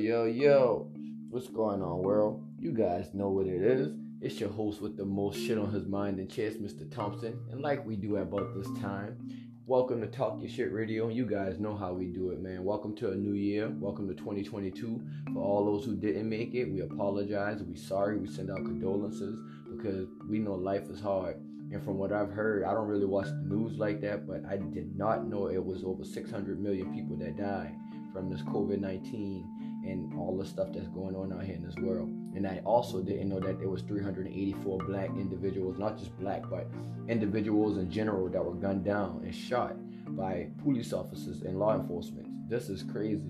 yo, yo. What's going on, world? You guys know what it is. It's your host with the most shit on his mind and chest, Mr. Thompson. And like we do about this time, welcome to Talk Your Shit Radio. You guys know how we do it, man. Welcome to a new year. Welcome to 2022. For all those who didn't make it, we apologize. We sorry. We send out condolences because we know life is hard. And from what I've heard, I don't really watch the news like that, but I did not know it was over 600 million people that died from this COVID 19 and all the stuff that's going on out here in this world. And I also didn't know that there was 384 black individuals, not just black, but individuals in general that were gunned down and shot by police officers and law enforcement. This is crazy.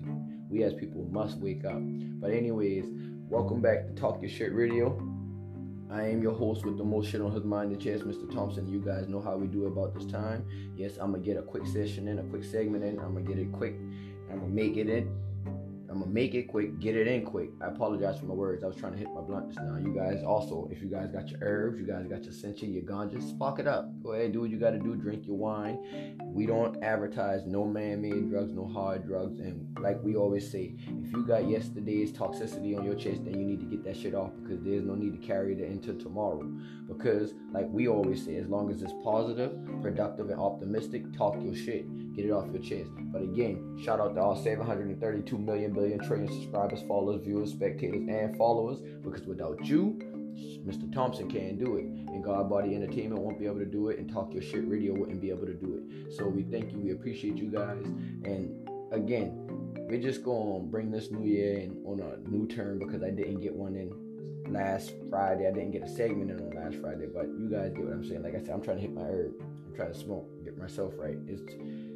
We as people must wake up. But anyways, welcome back to Talk Your Shit Radio. I am your host with the most shit on his mind and chest, Mr. Thompson. You guys know how we do about this time. Yes, I'm gonna get a quick session in, a quick segment in. I'm gonna get it quick. I'm gonna make it in. I'm gonna make it quick, get it in quick. I apologize for my words. I was trying to hit my blunt just now. You guys also, if you guys got your herbs, you guys got your sencha, your ganja, spark it up. Go ahead, do what you gotta do. Drink your wine. We don't advertise no man-made drugs, no hard drugs, and like we always say, if you got yesterday's toxicity on your chest, then you need to get that shit off because there's no need to carry it into tomorrow. Because like we always say, as long as it's positive, productive, and optimistic, talk your shit. Get it off your chest. But again, shout out to all 732 million billion trillion subscribers, followers, viewers, spectators, and followers. Because without you, Mr. Thompson can't do it, and God Body Entertainment won't be able to do it, and Talk Your Shit Radio wouldn't be able to do it. So we thank you, we appreciate you guys, and again, we're just gonna bring this new year in on a new term because I didn't get one in last Friday. I didn't get a segment in on last Friday, but you guys get what I'm saying. Like I said, I'm trying to hit my herb. I'm trying to smoke, get myself right. It's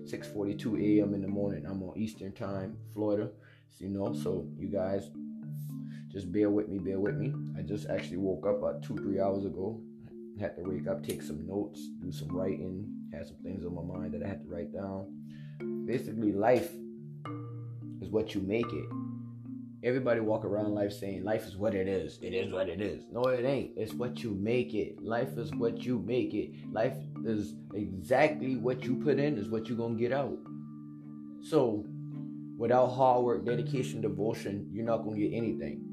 6:42 a.m. in the morning. I'm on Eastern Time, Florida. So, you know, so you guys just bear with me, bear with me. I just actually woke up about two, three hours ago. Had to wake up, take some notes, do some writing, had some things on my mind that I had to write down. Basically, life is what you make it. Everybody walk around life saying life is what it is. It is what it is. No, it ain't. It's what you make it. Life is what you make it. Life is exactly what you put in is what you're gonna get out. So without hard work, dedication, devotion, you're not gonna get anything.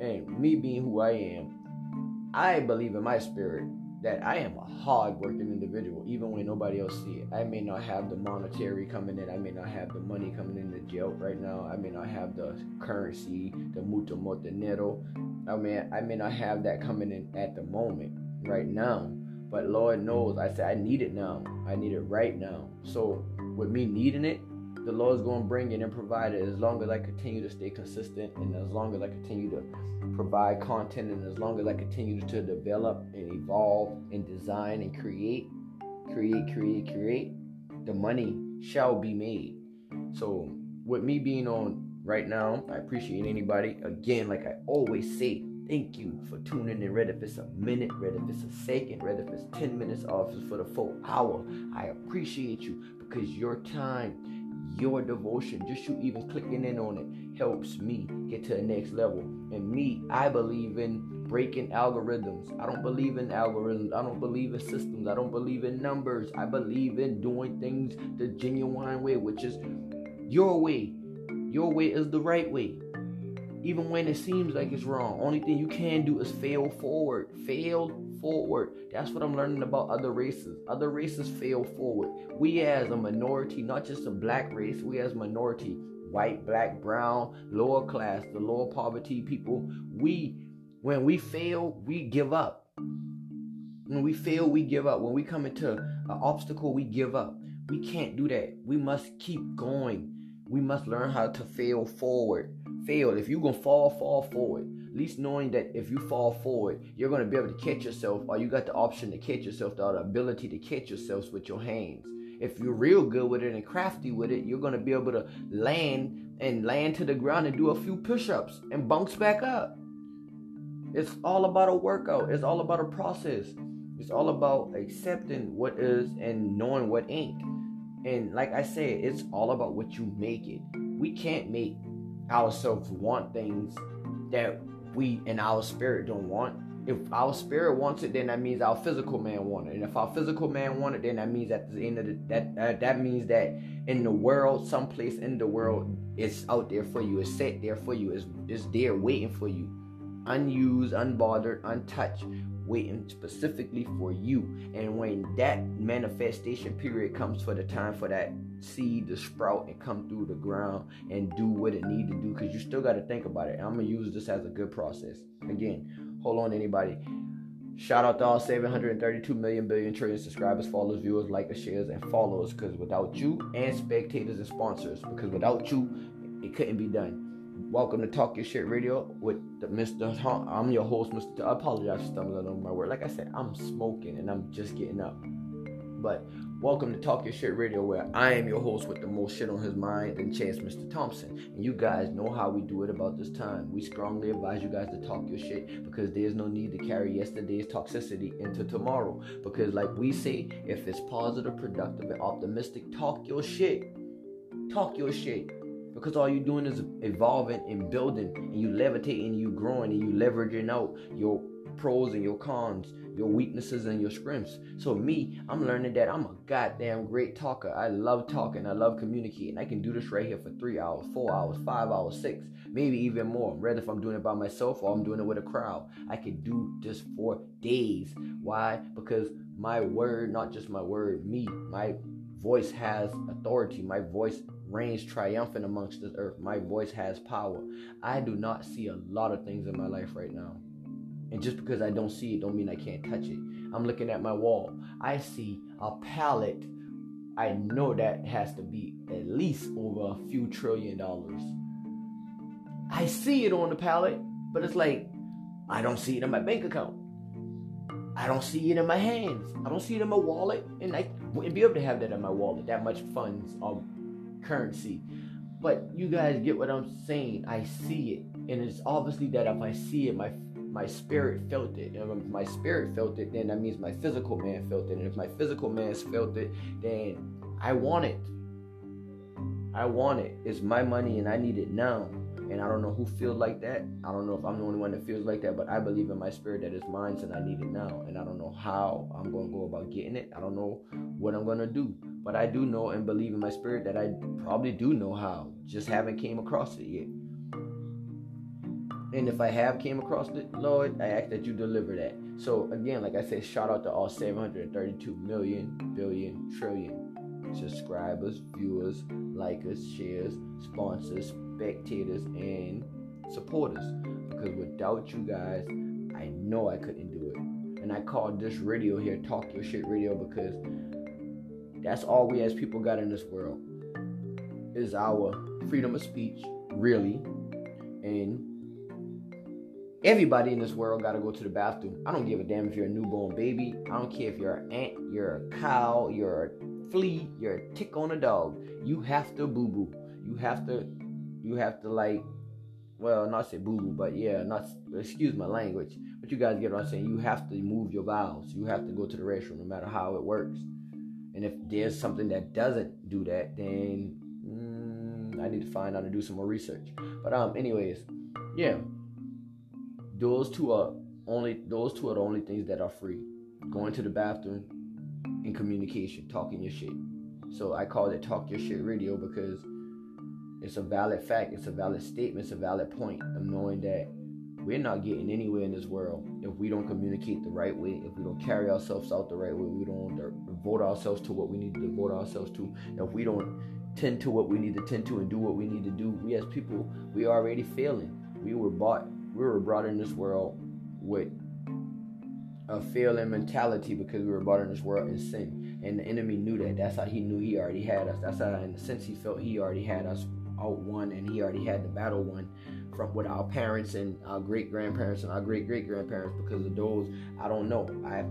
And me being who I am, I believe in my spirit that I am a hard working individual, even when nobody else see it. I may not have the monetary coming in, I may not have the money coming in the jail right now, I may not have the currency, the mucho dinero. I mean I may not have that coming in at the moment, right now. But Lord knows, I said I need it now. I need it right now. So with me needing it, the Lord's going to bring it and provide it as long as I continue to stay consistent and as long as I continue to provide content and as long as I continue to develop and evolve and design and create, create, create, create, the money shall be made. So, with me being on right now, I appreciate anybody. Again, like I always say, thank you for tuning in. Whether if it's a minute, whether if it's a second, whether if it's 10 minutes off, for the full hour. I appreciate you because your time your devotion, just you even clicking in on it, helps me get to the next level. And me, I believe in breaking algorithms. I don't believe in algorithms. I don't believe in systems. I don't believe in numbers. I believe in doing things the genuine way, which is your way. Your way is the right way. Even when it seems like it's wrong, only thing you can do is fail forward. Fail forward. That's what I'm learning about other races. Other races fail forward. We as a minority, not just a black race, we as minority, white, black, brown, lower class, the lower poverty people, we when we fail, we give up. When we fail, we give up. When we come into an obstacle, we give up. We can't do that. We must keep going. We must learn how to fail forward. Fail. If you're gonna fall, fall forward At least knowing that if you fall forward, you're to be able to catch yourself, or you got the option to catch yourself, or the ability to catch yourself with your hands. If you're real good with it and crafty with it, you're to be able to land and land to the ground and do a few push ups and bounce back up. It's all about a workout, it's all about a process. It's all about accepting what is and knowing what ain't. And like I said, it's all about what you make it. We can't make ourselves want things that we in our spirit don't want. if our spirit wants it, then that means our physical man wants it. And if our physical man wants it, then that means at the end of the, that uh, that means that in the world, someplace in the world, it's out there for you. It's set there for you. It's it's there waiting for you, unused, unbothered, untouched, waiting specifically for you. And when that manifestation period comes for the time for that seed to sprout and come through the ground and do what it need to do, because you still got to think about it. I'm gonna use this as a good process. Again, hold on, anybody. Shout out to all 732 million billion trillion subscribers, followers, viewers, likers, shares, and followers. Because without you and spectators and sponsors, because without you, it couldn't be done. Welcome to Talk Your Shit Radio with Mr. I'm your host, Mr. I apologize for stumbling over my word. Like I said, I'm smoking and I'm just getting up. But welcome to Talk Your Shit Radio, where I am your host with the most shit on his mind and Chance Mr. Thompson. And you guys know how we do it about this time. We strongly advise you guys to talk your shit because there's no need to carry yesterday's toxicity into tomorrow. Because, like we say, if it's positive, productive, and optimistic, talk your shit. Talk your shit because all you're doing is evolving and building and you levitating you growing and you leveraging out your pros and your cons your weaknesses and your strengths. So me i'm learning that i'm a goddamn great talker. I love talking i love communicating. I can do this right here for three hours four hours five hours six maybe even more. Rather if i'm doing it by myself or i'm doing it with a crowd i can do this for days. Why? Because my word not just my word me my voice has authority. My voice reigns triumphant amongst this earth. My voice has power. I do not see a lot of things in my life right now. And just because I don't see it don't mean I can't touch it. I'm looking at my wall. I see a pallet. I know that has to be at least over a few trillion dollars. I see it on the pallet, but it's like I don't see it in my bank account. I don't see it in my hands. I don't see it in my wallet. And I wouldn't be able to have that in my wallet. That much funds are currency. But you guys get what I'm saying. I see it. And it's obviously that if I see it, my my spirit felt it. And if my spirit felt it, then that means my physical man felt it. And if my physical man's felt it, then I want it. I want it. It's my money and I need it now. And I don't know who feels like that. I don't know if I'm the only one that feels like that, but I believe in my spirit that it's mine and I need it now. And I don't know how I'm going to go about getting it. I don't know what I'm going to do. But I do know and believe in my spirit that I probably do know how. Just haven't came across it yet. And if I have came across it, Lord, I ask that you deliver that. So again, like I said, shout out to all 732 million, billion, trillion subscribers, viewers, likers, shares, sponsors, spectators, and supporters. Because without you guys, I know I couldn't do it. And I called this radio here Talk Your Shit Radio because that's all we as people got in this world. Is our freedom of speech, really. And everybody in this world got to go to the bathroom. I don't give a damn if you're a newborn baby. I don't care if you're an ant, you're a cow, you're a flea, you're a tick on a dog. You have to boo boo. You have to, you have to like, well, not say boo boo, but yeah, not, excuse my language. But you guys get what I'm saying. You have to move your bowels. You have to go to the restroom no matter how it works. And if there's something that doesn't do that, then mm, I need to find out and do some more research. But um, anyways, yeah, those two are only those two are the only things that are free. Going to the bathroom and communication, talking your shit. So I call it talk your shit radio because it's a valid fact, it's a valid statement, it's a valid point of knowing that we're not getting anywhere in this world if we don't communicate the right way, if we don't carry ourselves out the right way, we don't devote ourselves to what we need to devote ourselves to, if we don't tend to what we need to tend to and do what we need to do, we as people, we are already failing. We were bought, we were brought in this world with a failing mentality because we were brought in this world in sin. And the enemy knew that. That's how he knew he already had us. That's how, in the sense, he felt he already had us out won and he already had the battle won from with our parents and our great grandparents and our great great grandparents because of those I don't know. I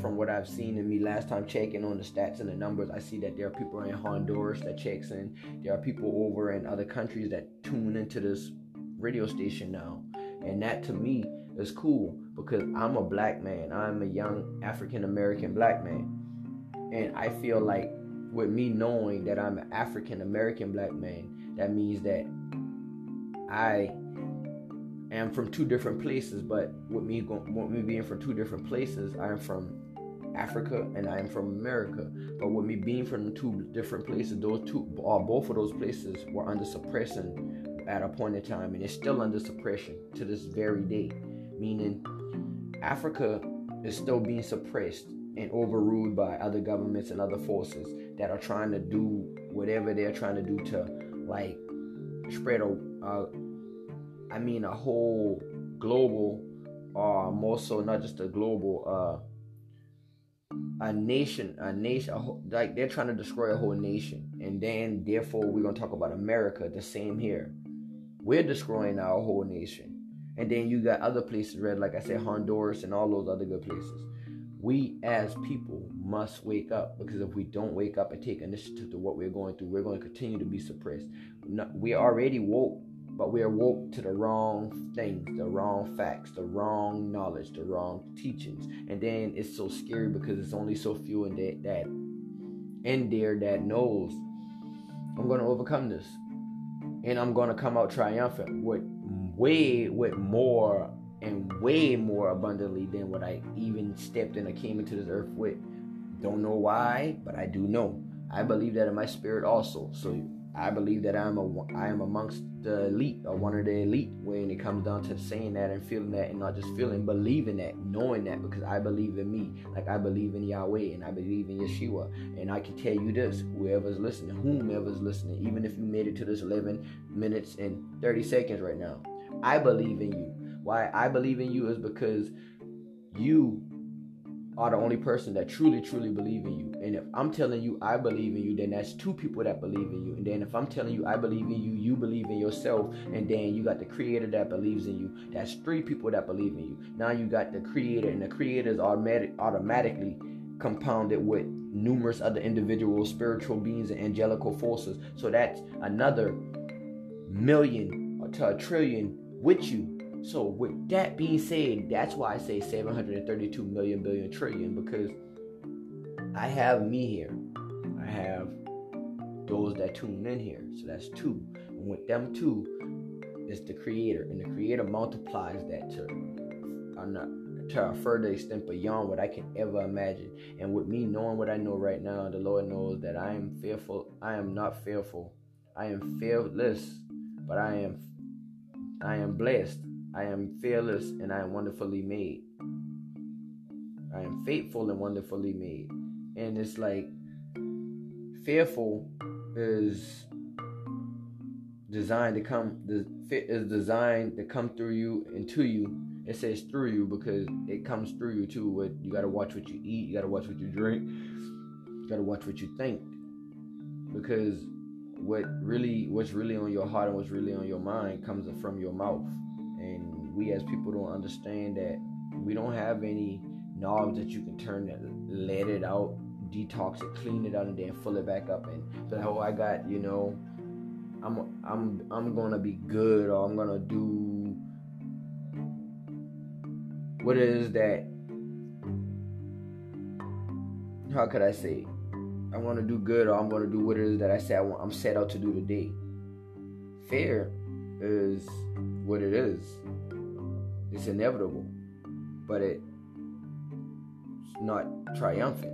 from what I've seen in me last time checking on the stats and the numbers I see that there are people in Honduras that checks in. There are people over in other countries that tune into this radio station now. And that to me is cool because I'm a black man. I'm a young African American black man. And I feel like with me knowing that I'm an African American black man that means that I am from two different places, but with me going, with me being from two different places, I am from Africa and I am from America. But with me being from two different places, those two, uh, both of those places were under suppression at a point in time, and it's still under suppression to this very day. Meaning, Africa is still being suppressed and overruled by other governments and other forces that are trying to do whatever they're trying to do to, like, spread a, uh, I mean, a whole global, or uh, more so not just a global, uh, a nation, a nation, a whole, like they're trying to destroy a whole nation, and then therefore we're gonna talk about America. The same here, we're destroying our whole nation, and then you got other places, red, like I said, Honduras and all those other good places. We as people must wake up because if we don't wake up and take initiative to what we're going through, we're going to continue to be suppressed. We already woke but we are woke to the wrong things, the wrong facts, the wrong knowledge, the wrong teachings. And then it's so scary because it's only so few in that, that in there that knows I'm to overcome this. And I'm to come out triumphant with way with more and way more abundantly than what I even stepped in or came into this earth with. Don't know why, but I do know. I believe that in my spirit also. So I believe that I'm a I am amongst the elite or one of the elite when it comes down to saying that and feeling that and not just feeling, believing that, knowing that because I believe in me, like I believe in Yahweh and I believe in Yeshua. And I can tell you this, whoever's listening, whomever's listening, even if you made it to this 11 minutes and 30 seconds right now, I believe in you. Why I believe in you is because you are the only person that truly, truly believe in you. And if I'm telling you I believe in you, then that's two people that believe in you. And then if I'm telling you I believe in you, you believe in yourself, and then you got the creator that believes in you. That's three people that believe in you. Now you got the creator, and the creator is automatic automatically compounded with numerous other individual spiritual beings and angelical forces. So that's another million to a trillion with you so with that being said, that's why I say 732 million billion trillion because I have me here. I have those that tune in here. So that's two. And with them two is the creator. And the creator multiplies that to to a further extent beyond what I can ever imagine. And with me knowing what I know right now, the Lord knows that I am fearful. I am not fearful. I am fearless, but I am I am blessed I am fearless and I am wonderfully made. I am faithful and wonderfully made. And it's like fearful is designed to come is designed to come through you and to you. It says through you because it comes through you too. What you gotta watch what you eat, you gotta watch what you drink, you gotta watch what you think. Because what really what's really on your heart and what's really on your mind comes from your mouth and we as people don't understand that we don't have any knobs that you can turn that let it out detox it clean it out and then fill it back up. And so oh i got you know i'm i'm i'm gonna be good or i'm gonna do what is that how could i say? I'm gonna do good or i'm gonna do what it is that i say I want, i'm set out to do today. Fear is what it is. It's inevitable, but it's not triumphant.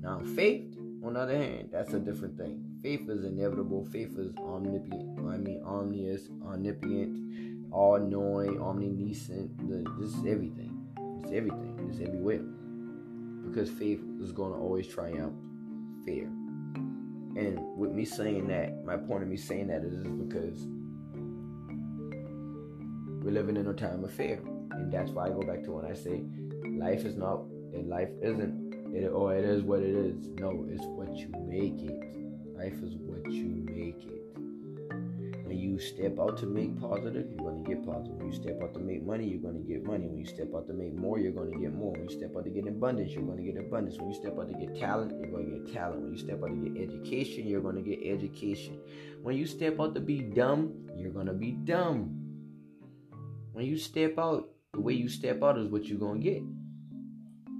Now, faith, on the other hand, that's a different thing. Faith is inevitable. Faith is omnipotent. I mean, omnious, omnipotent, all-knowing, omniscient. This is everything. It's everything. It's everywhere. Because faith is going to always triumph fear. And with me saying that, my point of me saying that is because we're living in a time of fear. And that's why I go back to when I say life is not and life isn't it or it is what it is. No, it's what you make it. Life is what you make it. When you step out to make positive, you're gonna get positive. When you step out to make money, you're gonna get money. When you step out to make more, you're gonna get more. When you step out to get abundance, you're gonna get abundance. When you step out to get talent, you're gonna get talent. When you step out to get education, you're gonna get education. When you step out to be dumb, you're gonna be dumb. When you step out, the way you step out is what you're gonna get.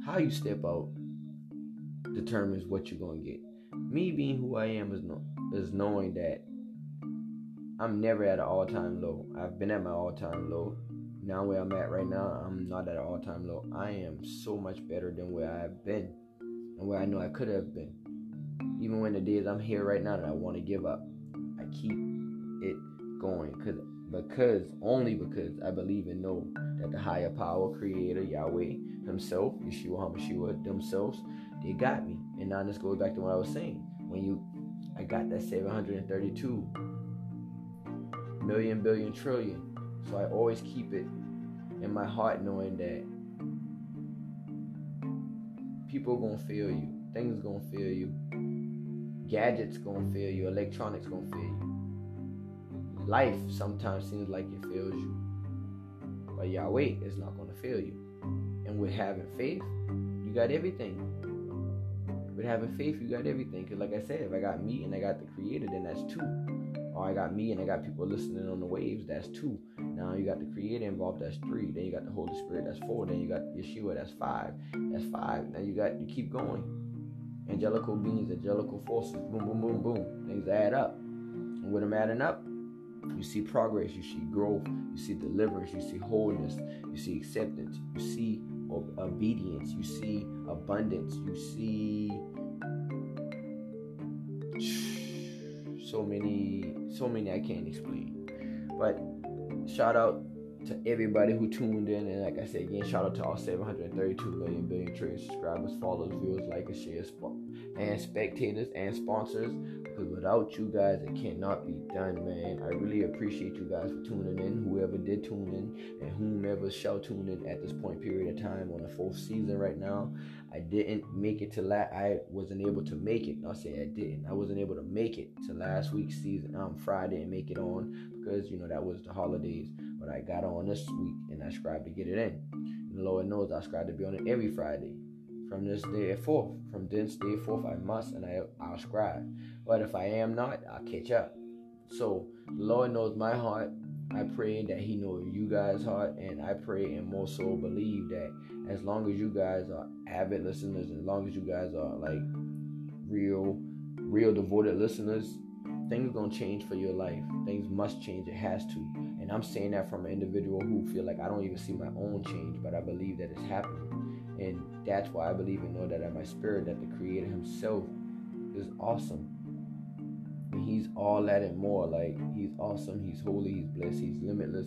How you step out determines what you're gonna get. Me being who I am is no, is knowing that I'm never at an all time low. I've been at my all time low. Now where I'm at right now, I'm not at an all time low. I am so much better than where I've been and where I know I could have been. Even when the days I'm here right now that I want to give up, I keep it going because because only because I believe and know that the higher power, creator, Yahweh himself, Yeshua HaMashiach themselves, they got me. And now this goes back to what I was saying. When you I got that 732 million billion trillion. So I always keep it in my heart knowing that people gonna feel you. Things gonna feel you. Gadgets gonna feel you. Electronics gonna feel you life sometimes seems like it fails you. But Yahweh is not going to fail you. And with having faith, you got everything. With having faith, you got everything. Because, like I said, if I got me and I got the Creator, then that's two. Or I got me and I got people listening on the waves, that's two. Now you got the Creator involved, that's three. Then you got the Holy Spirit, that's four. Then you got Yeshua, that's five. That's five. Now you got, you keep going. Angelical beings, angelical forces, boom, boom, boom, boom. Things add up. And with them adding up, you see progress, you see growth, you see deliverance, you see wholeness, you see acceptance, you see obedience, you see abundance, you see so many, so many I can't explain. But shout out to everybody who tuned in. And like I said again, shout out to all 732 million billion trillion subscribers, followers, viewers, likers, shares, and spectators and sponsors. Because without you guys, it cannot be done, man. I really appreciate you guys for tuning in. Whoever did tune in and whomever shall tune in at this point period of time on the fourth season right now. I didn't make it to last. I wasn't able to make it. I'll say I didn't. I wasn't able to make it to last week's season. Um, Friday and make it on because you know that was the holidays. But I got on this week and I scribed to get it in. And the Lord knows I scribed to be on it every Friday. From this day forth, from this day forth, I must and I, I'll scribe. But if I am not, I'll catch up. So Lord knows my heart. I pray that He knows you guys' heart, and I pray and more so believe that as long as you guys are avid listeners, as long as you guys are like real, real devoted listeners, things gonna change for your life. Things must change. It has to. And I'm saying that from an individual who feel like I don't even see my own change, but I believe that it's happening. And that's why I believe and know that in my spirit that the Creator Himself is awesome. He's all that and more. Like he's awesome. He's holy. He's blessed. He's limitless.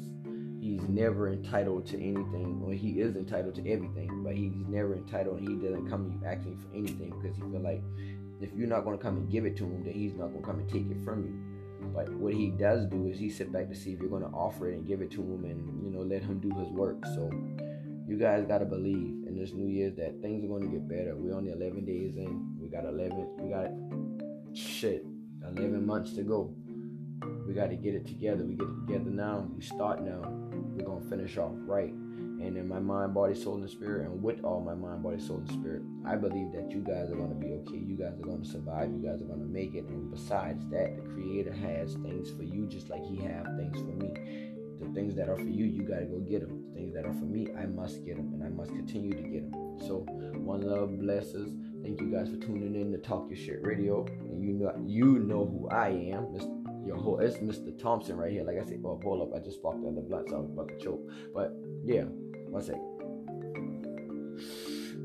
He's never entitled to anything. Well, he is entitled to everything, but he's never entitled. He doesn't come to you asking for anything because he feel like if you're not going to come and give it to him, then he's not going to come and take it from you. But what he does do is he sit back to see if you're going to offer it and give it to him and, you know, let him do his work. So you guys got to believe in this New year that things are going to get better. We're only 11 days in. We got 11, we got shit, 11 months to go. We got to get it together. We get it together now. We start now. We're going to finish off right and in my mind, body, soul, and spirit, and with all my mind, body, soul, and spirit, I believe that you guys are going to be okay. You guys are going to survive. You guys are going to make it. And besides that, the Creator has things for you, just like He have things for me. The things that are for you, you got to go get them. The things that are for me, I must get them, and I must continue to get them. So, one love blesses. Thank you guys for tuning in to Talk Your Shit Radio, and you know you know who I am, Mr whole it's Mr. Thompson right here. Like I said, oh hold up, I just sparked the blunt, so I was about to choke. But yeah, one second.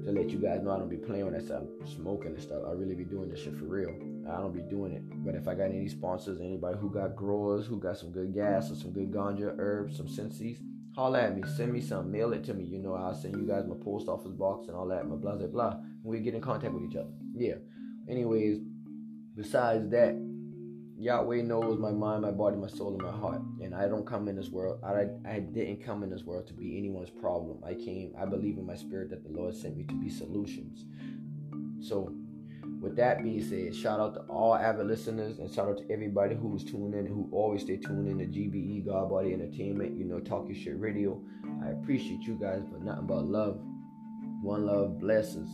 To let you guys know I don't be playing with that stuff, smoking and stuff. I really be doing this shit for real. I don't be doing it. But if I got any sponsors, anybody who got growers, who got some good gas or some good ganja herbs, some sensies, holla at me. Send me some. Mail it to me. You know, I'll send you guys my post office box and all that, my blah blah blah. We get in contact with each other. Yeah. Anyways, besides that, Yahweh knows my mind, my body, my soul, and my heart. And I don't come in this world. I, I didn't come in this world to be anyone's problem. I came, I believe in my spirit that the Lord sent me to be solutions. So, with that being said, shout out to all avid listeners and shout out to everybody who's tuning in who always stay tuned in to GBE, God Body Entertainment, you know, Talk Your Shit Radio. I appreciate you guys, but nothing but love. One love blesses.